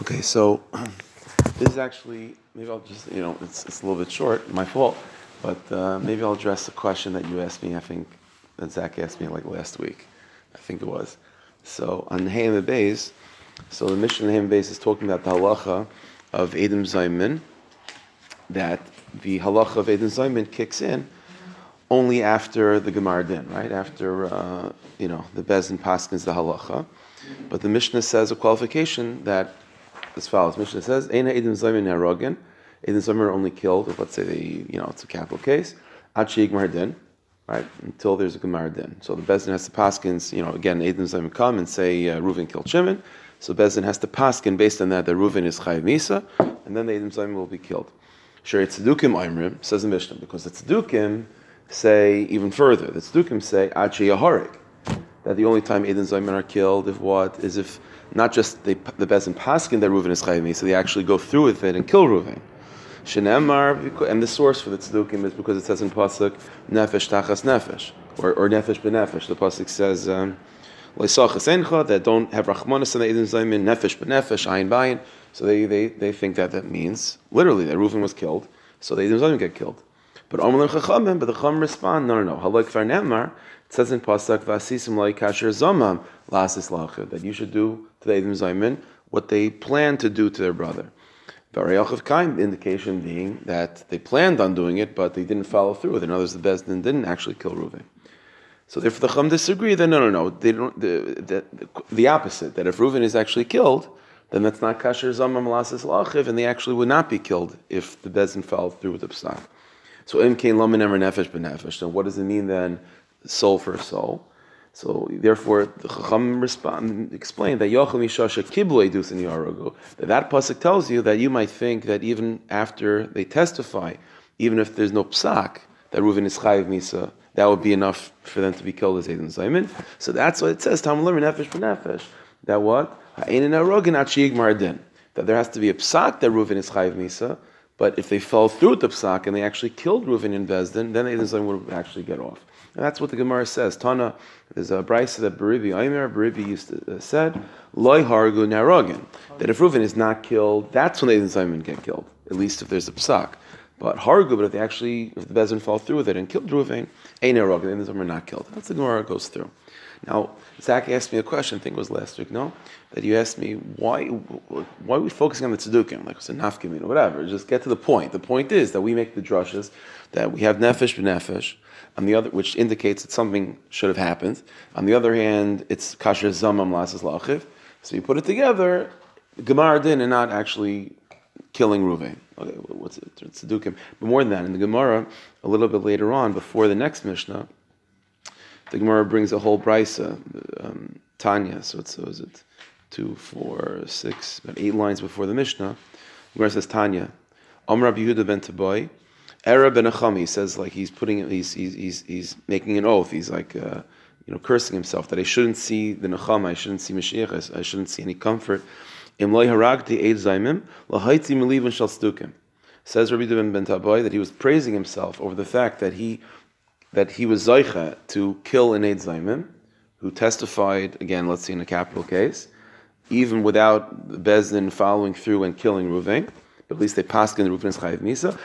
Okay, so this is actually maybe I'll just you know it's, it's a little bit short, my fault, but uh, maybe I'll address the question that you asked me. I think that Zach asked me like last week, I think it was. So on Hayim Beis, so the mission of Hayim Beis is talking about the halacha of Edom Zaymin, that the halacha of Edom Zaymin kicks in only after the Gemara Din, right? After uh, you know the Bezin Paskins the halacha, but the Mishnah says a qualification that as follows. Mishnah says, "Eina edim zaymin harogin." Edim zaymin are only killed if, let's say, they, you know, it's a capital case. Achi yigmar din, right? Until there's a gemar din. So the bezin has to paskins. You know, again, edim zaymin come and say uh, Reuven killed Shimon. So bezin has to paskin based on that that Reuven is chayiv misa, and then the edim zaymin will be killed. Sure, tzedukim oimrim says the Mishnah because the tzedukim say even further. The tzedukim say achi yaharik that the only time Eden Zayman are killed if what is if not just they, the Bezin Paskin that Reuven is Chayim, so they actually go through with it and kill Reuven. Shenemar, and the source for the tzedukkim is because it says in pasuk nefesh tachas nefesh or, or nefesh benefesh. The pasuk says um, that don't have rachmanis and the Eden Zayman nefesh benefesh ayin bayin. So they, they, they think that that means literally that Reuven was killed, so the Eden Zayman get killed. But Omer Chachamim, but the Chacham respond, no, no, no. Halak Farnemar, it says in Pasuk, Vasisim Lai Kasher Zomam, Lasis Lacha, that you should do to the Edom Zaymin what they planned to do to their brother. Variach of Kaim, indication being that they planned on doing it, but they didn't follow through with it. In other words, the Bezdin didn't actually kill Reuven. So therefore, the Chum disagree. Then no, no, no. They don't. The, the, the opposite. That if Reuven is actually killed, then that's not kasher zamam lasis lachiv, and they actually would not be killed if the Bezdin followed through with the psak. So im kain lamin emer nefesh benefesh. Then what does it mean then, soul for soul? So therefore, the Chacham respond, explain that Yochel Mishasha Kiblu Edus in Yarogu. That that pasuk tells you that you might think that even after they testify, even if there's no psak, that Reuven is chayiv misa, that would be enough for them to be killed as Eidim Zaymin. So that's what it says. Tam Lemmer Nefesh B'Nefesh. That what? Ha'ein Arogin Achiyig Mardin. That there has to be a psak that Reuven is chayiv misa, but if they fell through the psak and they actually killed Reuven in Bezdin, then Eidim Zaymin would actually get off. And that's what the Gemara says. Tana, there's a brisa that Beribi Aimer, Beribi used to, uh, said, Loi hargu narogin. That if Reuven is not killed, that's when the Simon get killed, at least if there's a psak. But hargu, but if they actually, if the bezin fall through with it and killed Reuven, a narogin, then the are not killed. That's the Gemara goes through. Now, Zach asked me a question, I think it was last week, no? That you asked me, why why are we focusing on the tzedukkim? Like, it's a nafkim, or whatever. Just get to the point. The point is that we make the drushes, that we have nefesh b'nefesh, on the other, which indicates that something should have happened. On the other hand, it's kasher zamam lasas lachiv. So you put it together, Gemara din and not actually killing Ruvain. Okay, what's it? It's Tzedukkim. But more than that, in the Gemara, a little bit later on, before the next Mishnah, the Gemara brings a whole brisa, um, Tanya. So it's so is it two, four, six, about eight lines before the Mishnah. The Gemara says Tanya. Amr Yehuda ben Taboy. Arab ben Achami says like he's putting he's he's he's, he's making an oath. He's like uh, you know cursing himself that I shouldn't see the Nechama, I shouldn't see Mashiach, I shouldn't see any comfort. Says Rabbi ben ben Taboy that he was praising himself over the fact that he that he was zaycha to kill an eid zaymim, who testified again. Let's see in a capital case, even without Bezdin following through and killing Ruvain but at least they pass in the Reuven's Chayiv Misa.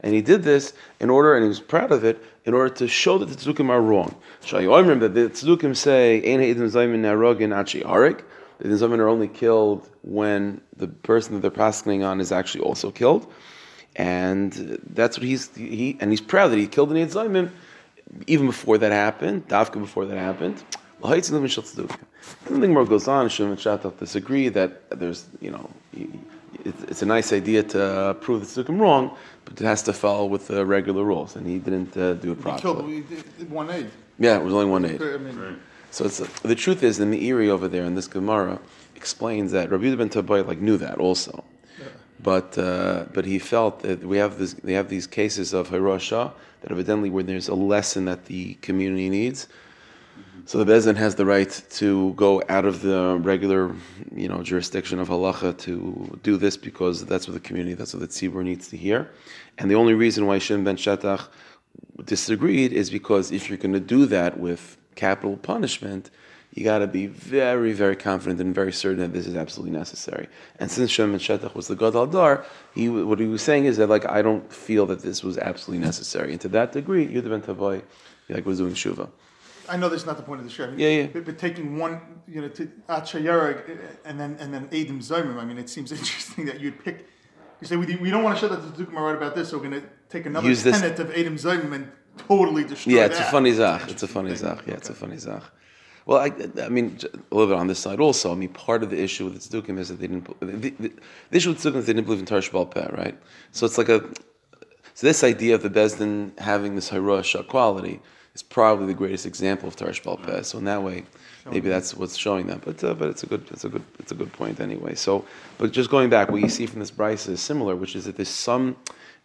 And he did this in order, and he was proud of it, in order to show that the tzedukim are wrong. Shayoimrim that the tzedukim say ein ha'idim zaymin narogin achi arik. The zaymin are only killed when the person that they're passing on is actually also killed, and that's what he's he and he's proud that he killed an zaymin even before that happened. Davka before that happened. And then the Gemara goes on, Shimon and Shattach disagree that there's, you know, it's a nice idea to prove the tzdukim wrong, but it has to follow with the regular rules, and he didn't uh, do it properly. He killed one aid. Yeah, it was only one aid. I mean, So it's, the truth is, the Meiri over there in this Gemara explains that Rabbi ben Tabai like knew that also, but uh, but he felt that we have this, they have these cases of Hirosha that evidently where there's a lesson that the community needs so the Bezin has the right to go out of the regular, you know, jurisdiction of halacha to do this because that's what the community, that's what the tzibur needs to hear. And the only reason why Shem ben Shatach disagreed is because if you're going to do that with capital punishment, you got to be very, very confident and very certain that this is absolutely necessary. And since Shimon Shetach was the Gadol Dar, he, what he was saying is that like I don't feel that this was absolutely necessary. And to that degree, Yudah ben Tavoy like was doing Shuva. I know that's not the point of the show. Yeah, yeah. But, but taking one, you know, to Achayarag and then and then Adam Zomim, I mean, it seems interesting that you'd pick. You say we, we don't want to show that the Dukma right about this, so we're going to take another Use this- of Adam Zomim and totally destroy Yeah, it's a funny zach. It's a funny interesting. zach. Yeah, it's a funny zach. Well, I, I mean, a little bit on this side also. I mean, part of the issue with the tzdukim is that they didn't. The, the, the issue with tzdukim is they didn't believe in Tarsh Peh, right? So it's like a. So this idea of the Bezdin having this Hirosha quality is probably the greatest example of Tarsh Peh. So in that way, maybe that's what's showing them. But uh, but it's a good it's a good it's a good point anyway. So but just going back, what you see from this Bryce is similar, which is that there's some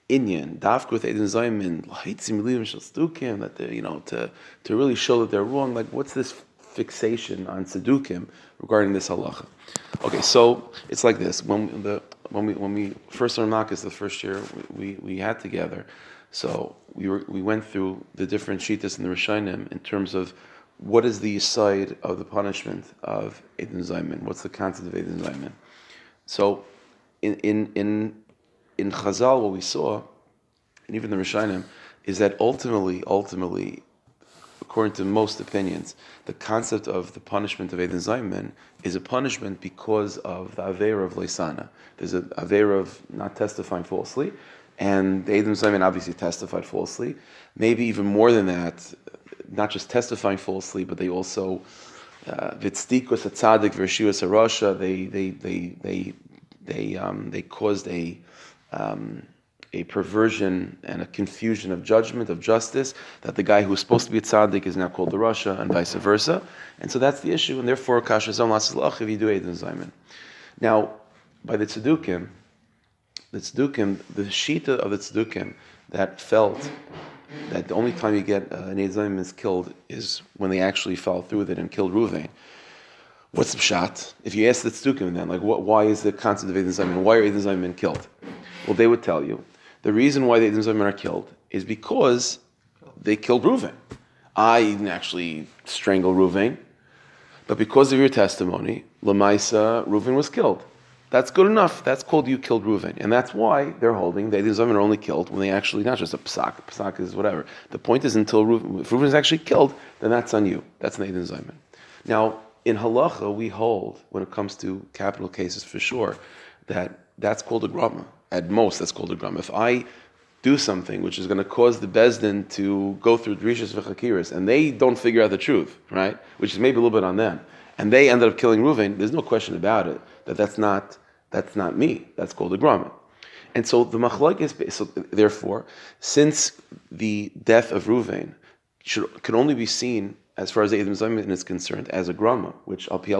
Inyan, dafka with Eden Zaymin, Haitzim Livim Shal Stukim, that they you know to to really show that they're wrong. Like what's this fixation on Sedukim regarding this halacha? Okay, so it's like this. When the when we when we first learned Makkos the first year we, we, we had together, so we were we went through the different shitas in the Rishonim in terms of what is the side of the punishment of Eden Zaymin? What's the concept of Eden Zaymin? So in in in in Chazal, what we saw, and even the Rishonim, is that ultimately, ultimately, according to most opinions, the concept of the punishment of Eden Zayman is a punishment because of the Avera of Leisana. There's an Avera of not testifying falsely, and Eden Zayman obviously testified falsely. Maybe even more than that, not just testifying falsely, but they also Vitstikus a tzaddik v'reshius a rasha. They they they they they um, they caused a um, a perversion and a confusion of judgment of justice that the guy who was supposed to be a tzaddik is now called the rasha and vice versa. And so that's the issue. And therefore, kasha zom if you do Eden Zayman. Now, by the tzaddukim, the tzaddukim, the shita of the tzaddukim that felt that the only time you get uh, an Eidzayim is killed is when they actually fell through with it and killed Ruvain. What's the shot? If you ask the tzaddukim then, like, what, why is the concept of Eidzayim, why are Eidzayim killed? Well, they would tell you the reason why the Eidzayim are killed is because they killed Ruvain. I didn't actually strangle Ruvain, but because of your testimony, Lamaisa, Reuven was killed. That's good enough. That's called you killed Reuven. And that's why they're holding the Eidim Zayman are only killed when they actually, not just a psak, psak is whatever. The point is until Reuven, if Reuven is actually killed, then that's on you. That's an Eidim Zayman. Now, in halacha, we hold, when it comes to capital cases for sure, that that's called a grama. At most, that's called a grama. If I do something which is going to cause the Bezdin to go through Drishas v'chakiris, and they don't figure out the truth, right? Which is maybe a little bit on them, and they ended up killing Reuven, there's no question about it that that's not that's not me. That's called a grama. And so the machlok is so therefore, since the death of Reuven should can only be seen as far as the Edom Zaymin is concerned as a grama, which al pi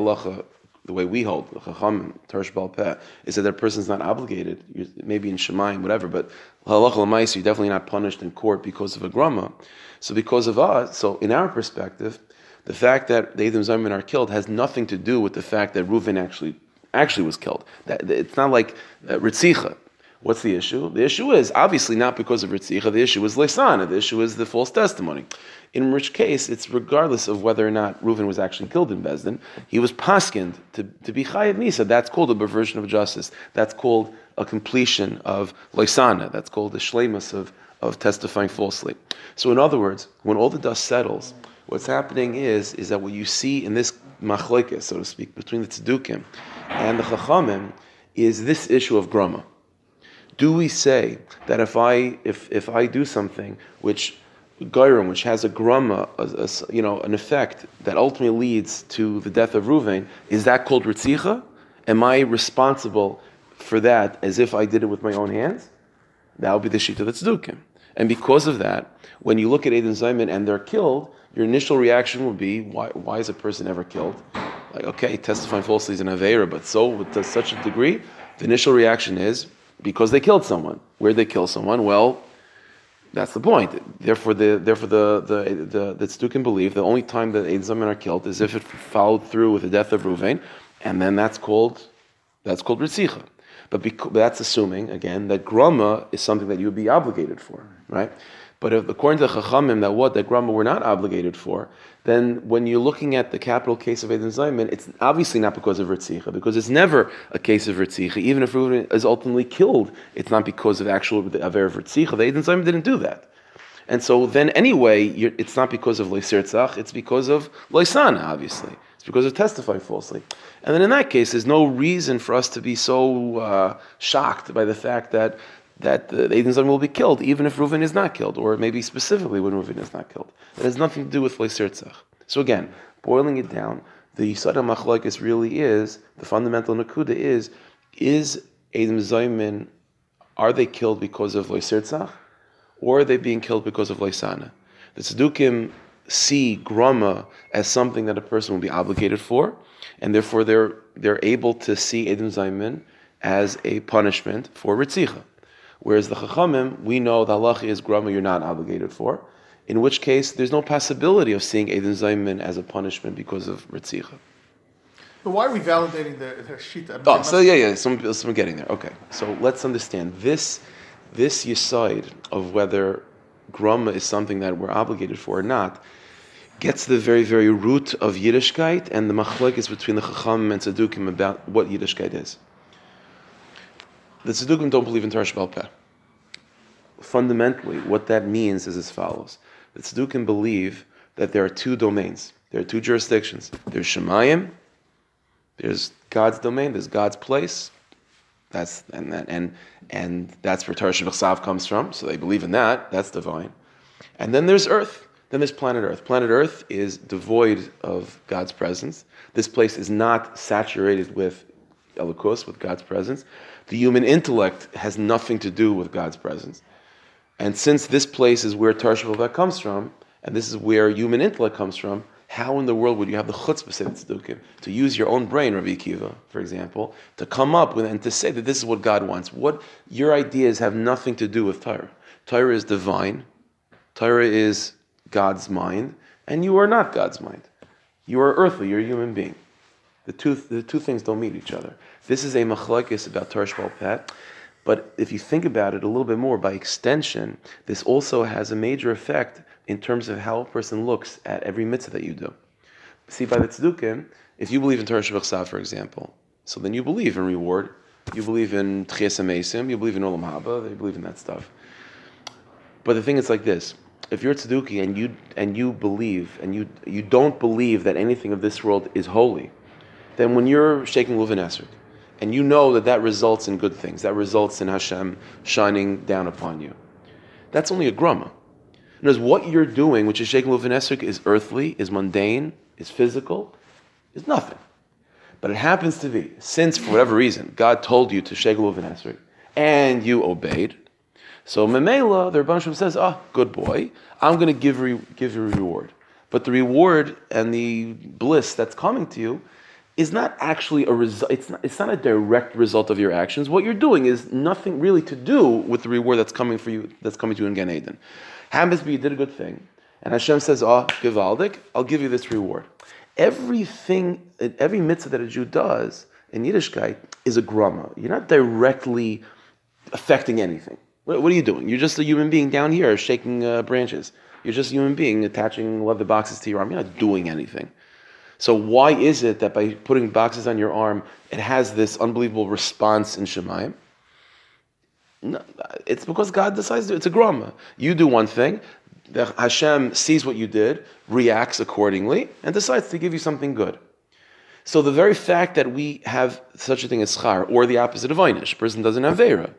the way we hold, the chacham, Tarsh Peh, is that that person's not obligated, you- maybe in Shemaim, whatever, but you're definitely not punished in court because of a grama. So because of us, so in our perspective, the fact that the Edom Zaymin are killed has nothing to do with the fact that Reuven actually actually was killed. That- it's not like uh, Ritzicha. What's the issue? The issue is obviously not because of Ritzicha. The issue is Lesana. The issue is the false testimony. In which case, it's regardless of whether or not Reuven was actually killed in Bezdin. He was paskind to, to be chayiv misa. That's called a perversion of justice. That's called a completion of Lesana. That's called the shlemus of, of testifying falsely. So in other words, when all the dust settles, what's happening is, is that what you see in this machlokes, so to speak, between the tzedukkim and the chachamim, is this issue of grama. Do we say that if I if if I do something which Gairim, which has a grama, a, a- you know, an effect that ultimately leads to the death of Ruvain, is that called ritzicha? Am I responsible for that as if I did it with my own hands? That would be the shita that's dukim. And because of that, when you look at Aiden Zayman and they're killed, your initial reaction will be, why, why is a person ever killed? Like, okay, testifying falsely is an Aveira, but so to such a degree, the initial reaction is because they killed someone. Where'd they kill someone? Well, that's the point. Therefore, the therefore the the the, the Tzdukim believe the only time that Eid Zamin are killed is if it followed through with the death of Ruvain, and then that's called that's called Ritzicha. But, bec- but that's assuming again that grama is something that you would be obligated for, right? But if, according to the Chachamim, that what that grama we're not obligated for, then when you're looking at the capital case of Eden Zayman, it's obviously not because of Ritzicha, because it's never a case of Ritzicha. Even if Reuven is ultimately killed, it's not because of actual Aver of Ritzicha. The Eden Zayman didn't do that. And so then anyway, it's not because of Leisirtzach, it's because of Loisana, obviously. It's because of testifying falsely. And then in that case, there's no reason for us to be so uh, shocked by the fact that that uh, the Eidim Zayim will be killed, even if Reuven is not killed, or maybe specifically when Reuven is not killed. That has nothing to do with Leisirtzach. So again, boiling it down, the Yisad HaMachlokes really is, the fundamental Nakuda is, is Eidim Zayim, are they killed because of Leisirtzach? or are they being killed because of Laisana? The Tzaddukim see Grama as something that a person will be obligated for, and therefore they're, they're able to see Edom Zaymin as a punishment for Ritzicha. Whereas the Chachamim, we know the halacha is Grama you're not obligated for, in which case there's no possibility of seeing Edom Zaymin as a punishment because of Ritzicha. But why are we validating the, the Shita? Oh, so yeah, yeah, some, some getting there. Okay, so let's understand this this yisoid of whether grama is something that we're obligated for or not gets the very, very root of Yiddishkeit and the machlekes between the Chacham and Tzaddukim about what Yiddishkeit is. The Tzaddukim don't believe in Tarsh Peh. Fundamentally, what that means is as follows. The Tzaddukim believe that there are two domains. There are two jurisdictions. There's Shemayim, there's God's domain, there's God's place, that's and and and that's where Torah Shabbat comes from. So they believe in that. That's divine. And then there's Earth. Then there's planet Earth. Planet Earth is devoid of God's presence. This place is not saturated with Elikos, with God's presence. The human intellect has nothing to do with God's presence. And since this place is where Torah comes from, and this is where human intellect comes from, how in the world would you have the chutzpah say to use your own brain, Rabbi Akiva, for example, to come up with and to say that this is what God wants? What your ideas have nothing to do with Torah. Torah is divine. Torah is God's mind, and you are not God's mind. You are earthly. You're a human being. The two, the two things don't meet each other. This is a machlokes about Torah Pet. But if you think about it a little bit more, by extension, this also has a major effect in terms of how a person looks at every mitzvah that you do. See, by the tzedukah, if you believe in Torah Shabbat for example, so then you believe in reward, you believe in Tchias Amesim, you believe in Olam Haba, they believe in that stuff. But the thing is like this: if you're a tzedukah and you and you believe and you you don't believe that anything of this world is holy, then when you're shaking Luvin Esrik, and you know that that results in good things, that results in Hashem shining down upon you, that's only a grama. Because what you're doing, which is shaking Luvin Esrik, is earthly, is mundane, is physical, is nothing. But it happens to be, since for whatever reason, God told you to shake Luvin Esrik, and you obeyed, so Memela, the Rebbe says, oh, good boy, I'm going to give, re- give you a reward. But the reward and the bliss that's coming to you is not actually a result, it's not, it's not a direct result of your actions. What you're doing is nothing really to do with the reward that's coming for you, that's coming to you in Gan Eden. Happens you did a good thing. And Hashem says, Oh, Givaldik, I'll give you this reward. Everything, every mitzvah that a Jew does in Yiddishkeit is a grama. You're not directly affecting anything. What, what, are you doing? You're just a human being down here shaking uh, branches. You're just a human being attaching leather boxes to your arm. You're not doing anything. So why is it that by putting boxes on your arm, it has this unbelievable response in Shemayim? No, it's because God decides to. It's a grama. You do one thing, the Hashem sees what you did, reacts accordingly, and decides to give you something good. So the very fact that we have such a thing as schar, or the opposite of einish, person doesn't have vera,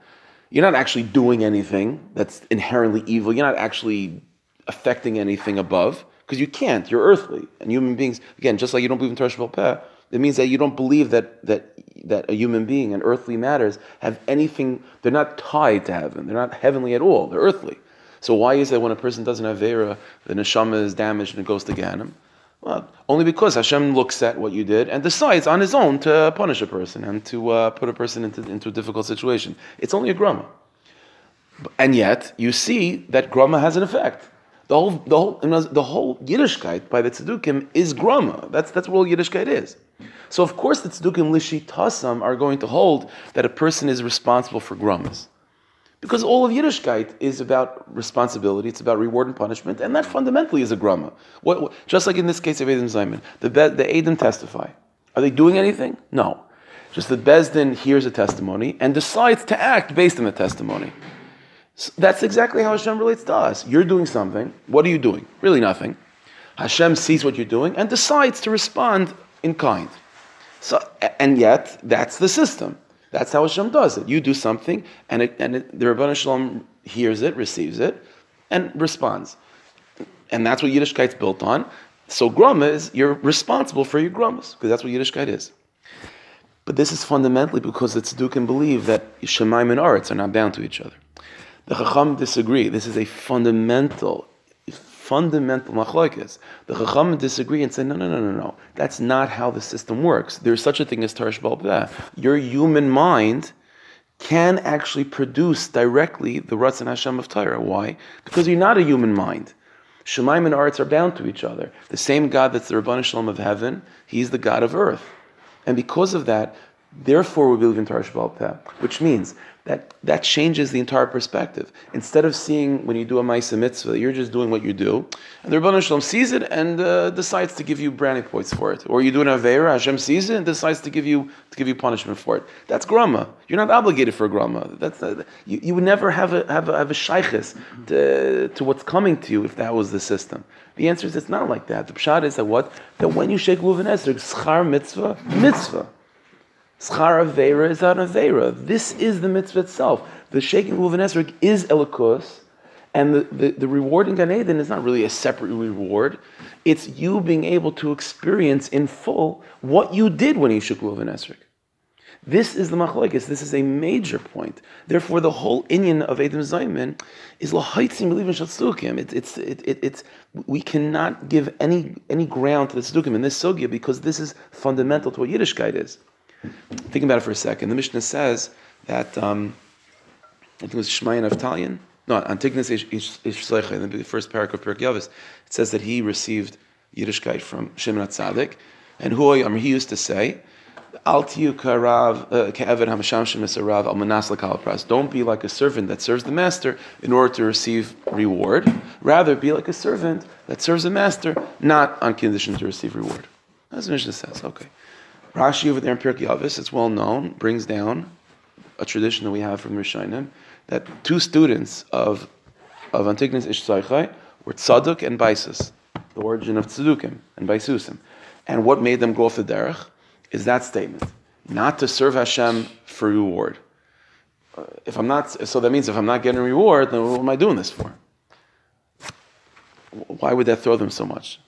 you're not actually doing anything that's inherently evil. You're not actually affecting anything above because you can't. You're earthly, and human beings again, just like you don't believe in Torah Peh, it means that you don't believe that that that a human being and earthly matters have anything. They're not tied to heaven. They're not heavenly at all. They're earthly. So why is it when a person doesn't have vera, the neshama is damaged and it goes to Ganem? Well, only because Hashem looks at what you did and decides on His own to punish a person and to uh, put a person into, into a difficult situation. It's only a grama, and yet you see that grama has an effect. The whole, the whole, the whole Yiddishkeit by the tzedukkim is grama. That's that's what all Yiddishkeit is. So of course the tzedukkim lishi tasam are going to hold that a person is responsible for gramas. Because all of Yiddishkeit is about responsibility, it's about reward and punishment, and that fundamentally is a grama. What, what- just like in this case of Adam Zayman, the, the Adam testify. Are they doing anything? No. Just that Bezdin hears a testimony and decides to act based on the testimony. So that's exactly how Hashem relates to us. You're doing something. What are you doing? Really nothing. Hashem sees what you're doing and decides to respond in kind. So, and yet, that's the system. That's how Hashem does it. You do something, and, it, and it, the Rabban Shalom hears it, receives it, and responds. And that's what Yiddishkeit's built on. So grama is, you're responsible for your gramas, because that's what Yiddishkeit is. But this is fundamentally because the Tzaddukim believe that Shemaim and Aretz are not bound to each other. The Chacham disagree. This is a fundamental, fundamental machlokes. The Chacham disagree and say, no, no, no, no, no. That's not how the system works. There's such a thing as Tarsh Balbeh. Your human mind can actually produce directly the Ratz and Hashem of Torah. Why? Because you're not a human mind. Shemaim and Aretz are bound to each other. The same God that's the Rabban Shalom of heaven, He's the God of earth. And because of that, therefore we believe in Torah Shabbat Peh, which means that that changes the entire perspective. Instead of seeing when you do a Maisa Mitzvah, you're just doing what you do, and the Rabban Shalom sees it and uh, decides to give you brownie points for it. Or you do an Aveira, Hashem sees it and decides to give you to give you punishment for it. That's grama. You're not obligated for grama. That's uh, you, you would never have a have a, have a shaykhis to, to what's coming to you if that was the system. The answer is it's not like that. The pshat is that what that when you shake luv and esrog, schar mitzvah mitzvah. Schar Aveira is an Aveira. This is the mitzvah itself. The shaking Luv and Esrog is Elikos, and the, the, the reward in Gan Eden is not really a separate reward. It's you being able to experience in full what you did when you shook Luv and Esrog. This is the machlokes. This is a major point. Therefore, the whole inyan of Adam Zayman is lahaitzim believing shatzukim. It, it's it, it, it's we cannot give any any ground to the tzdukim in this sugya because this is fundamental to what Yiddishkeit is. Think about it for a second. The Mishnah says that um, I think it was and Naftalion. No, Antigonus Ish Sleicha, in the first paragraph of Pirkei Avos, it says that he received Yiddishkeit from Shimon Tzadik, and who I he used to say, Al karav ke'eved hamasham shemisarav al manas pras. Don't be like a servant that serves the master in order to receive reward. Rather, be like a servant that serves the master, not on condition to receive reward. That's what Mishnah says. Okay. Rashi over there in Pirkei Avos, it's well known, brings down a tradition that we have from Rishonim that two students of of Antigonus Ish Tzaichai were Tzaduk and Baisus, the origin of Tzadukim and Baisusim. And what made them go off the derech is that statement, not to serve Hashem for reward. Uh, if I'm not, so that means if I'm not getting reward, then what am I doing this for? Why would that throw them so much?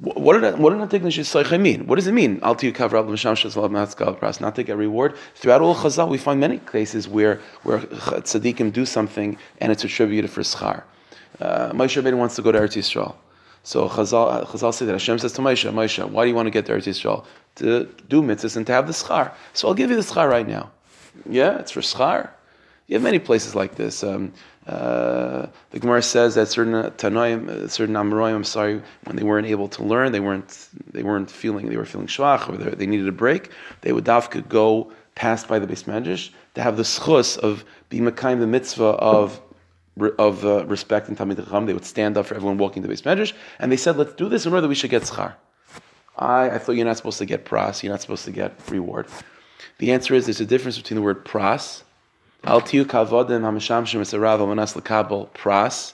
What did what did Antigonus Yisrael mean? What does it mean? Al tiyu kav pras, not to get reward. Throughout all Chazal, we find many cases where where tzaddikim do something and it's attributed for schar. Uh, Moshe Rabbeinu wants to go to Eretz Yisrael, so Chazal, Chazal say that Hashem says to Moshe, Moshe, why do you want to get to Eretz Yisrael? To do mitzvahs and to have the schar. So I'll give you the schar right now. Yeah, it's for schar. You have many places like this. Um, uh, the Gemara says that certain Tanoim, uh, certain Amoraim, I'm sorry, when they weren't able to learn, they weren't they weren't feeling they were feeling shvach or they needed a break. They would dafka go past by the base medrash to have the schus of being kind the mitzvah of of uh, respect and tamid chacham. They would stand up for everyone walking the base medrash, and they said, "Let's do this in order that we should get schar." I, I thought you're not supposed to get pras, you're not supposed to get reward. The answer is there's a difference between the word pras Al tiyu kavodim hamisham shemisarav almanas lekabel pras.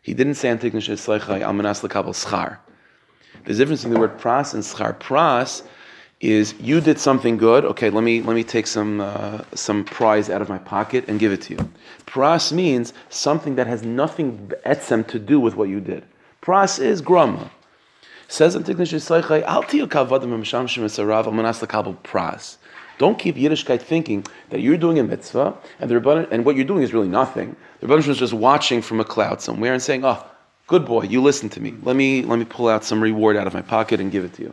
He didn't say antignus sheslechai almanas lekabel schar. There's a difference in the word pras and schar. Pras is you did something good. Okay, let me let me take some uh, some prize out of my pocket and give it to you. Pras means something that has nothing etzem to do with what you did. Pras is grama. Says Antignus sheslechai al tiyu kavodim hamisham shemisarav almanas lekabel pras. Don't keep Yiddishkeit thinking that you're doing a mitzvah and the Rebbeinu, and what you're doing is really nothing. The Rebbeinu is just watching from a cloud somewhere and saying, "Oh, good boy, you listen to me. Let me let me pull out some reward out of my pocket and give it to you."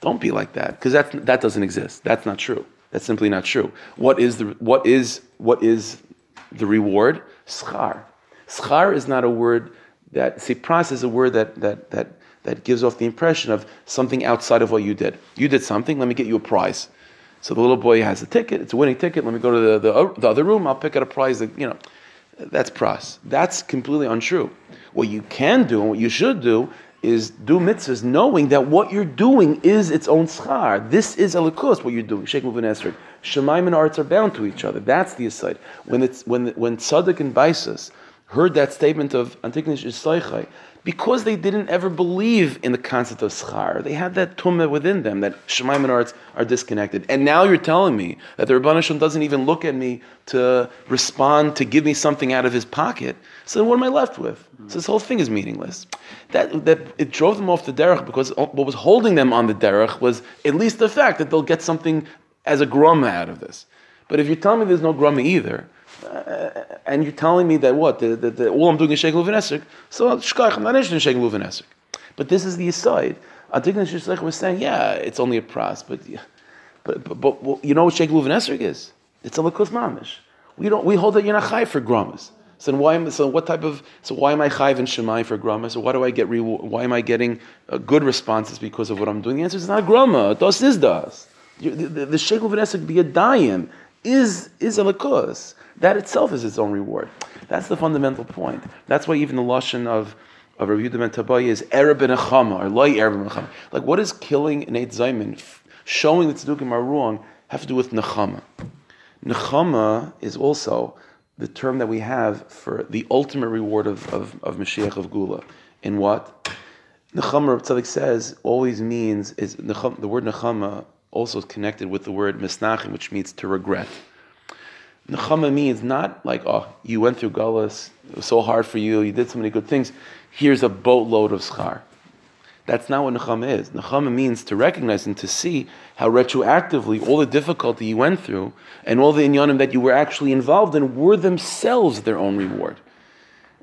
Don't be like that because that that doesn't exist. That's not true. That's simply not true. What is the what is what is the reward? Schar. Schar is not a word that see pras is a word that that that that gives off the impression of something outside of what you did. You did something. Let me get you a prize. So the little boy has a ticket. It's a winning ticket. Let me go to the, the, uh, the other room. I'll pick out a prize. That, you know, that's pras. That's completely untrue. What you can do and what you should do is do mitzvahs knowing that what you're doing is its own schar. This is elikus, what you're doing. Sheikh Muvin Esrog. Shemaim and arts are bound to each other. That's the aside. When it's when when Tzaddik and Baisus heard that statement of Antiknish Isaichai, because they didn't ever believe in the concept of schar. They had that tumah within them that Shemaim and arts are disconnected. And now you're telling me that the Rabban Hashem doesn't even look at me to respond, to give me something out of his pocket. So then what am I left with? Hmm. So this whole thing is meaningless. That, that it drove them off the derech because what was holding them on the derech was at least the fact that they'll get something as a grama out of this. But if you're telling me there's no grama either, uh, and you're telling me that what all I'm doing is shekel uvenesik, so shkach, I'm not interested in shekel uvenesik. But this is the aside. Adignan Shishleich was saying, yeah, it's only a pras, but but but, but well, you know what shekel uvenesik is? It's a lakus mamish. We don't we hold that you're not chai for gramas. So why am so what type of so why am I chayv and shemai for grama? So why do I get? Why am I getting uh, good responses because of what I'm doing? The answer is not grama. Das is das. The, the, the shekel uvenesik be a dayim is is a lakus. That itself is its own reward. That's the fundamental point. That's why even the lashon of of Rabbi Yehuda ben Tabai is Arab ben or Loi Arab ben. Like what is killing an eight Zayman, showing the Tzedukim are wrong, have to do with Nechama. Nechama is also the term that we have for the ultimate reward of, of, of Mashiach of Gula. In what? Nechama, Tzaddik says, always means, is the word Nechama also is connected with the word Misnachim, which means to regret. Nechama means not like, oh, you went through Gullus, it was so hard for you, you did so many good things, here's a boatload of schar. That's not what Nechama is. Nechama means to recognize and to see how retroactively all the difficulty you went through and all the inyanim that you were actually involved in were themselves their own reward.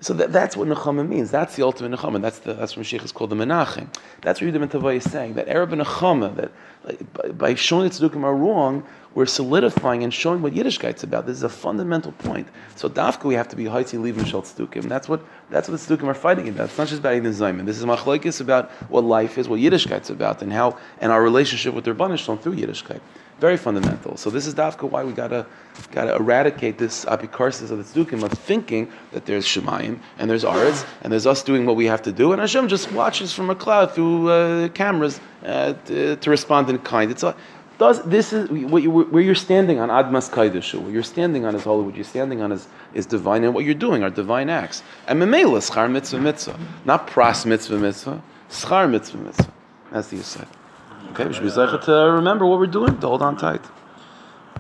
So that, that's what Nechama means. That's the ultimate Nechama. That's the, that's what Mashiach is called the Menachem. That's what ben Tavai is saying. That Arab and Nechama, that like, by, by showing that Tzdukim are wrong, we're solidifying and showing what Yiddishkeit's about. This is a fundamental point. So Dafka, we have to be Haiti Lev Mishal Tzdukim. That's what that's what the Tzdukim are fighting about. It's not just about Eden Zayman. This is Machlaikis about what life is, what Yiddishkeit's about, and how and our relationship with their Banishon through Yiddishkeit. Very fundamental. So this is Dafka why we gotta gotta eradicate this apikarsis of the tzdukim of thinking that there's shemayim and there's aretz and there's us doing what we have to do and Hashem just watches from a cloud through uh, cameras uh, to, to, respond in kind. It's a, does this is what you, where you're standing on admas kaidushu. What you're standing on is holy. What you're standing on is, is divine, and what you're doing are divine acts. And memela schar mitzvah mitzvah, not pras mitzvah mitzvah, schar mitzvah mitzvah. That's the aside. Okay, we should be to remember what we're doing. To hold on tight.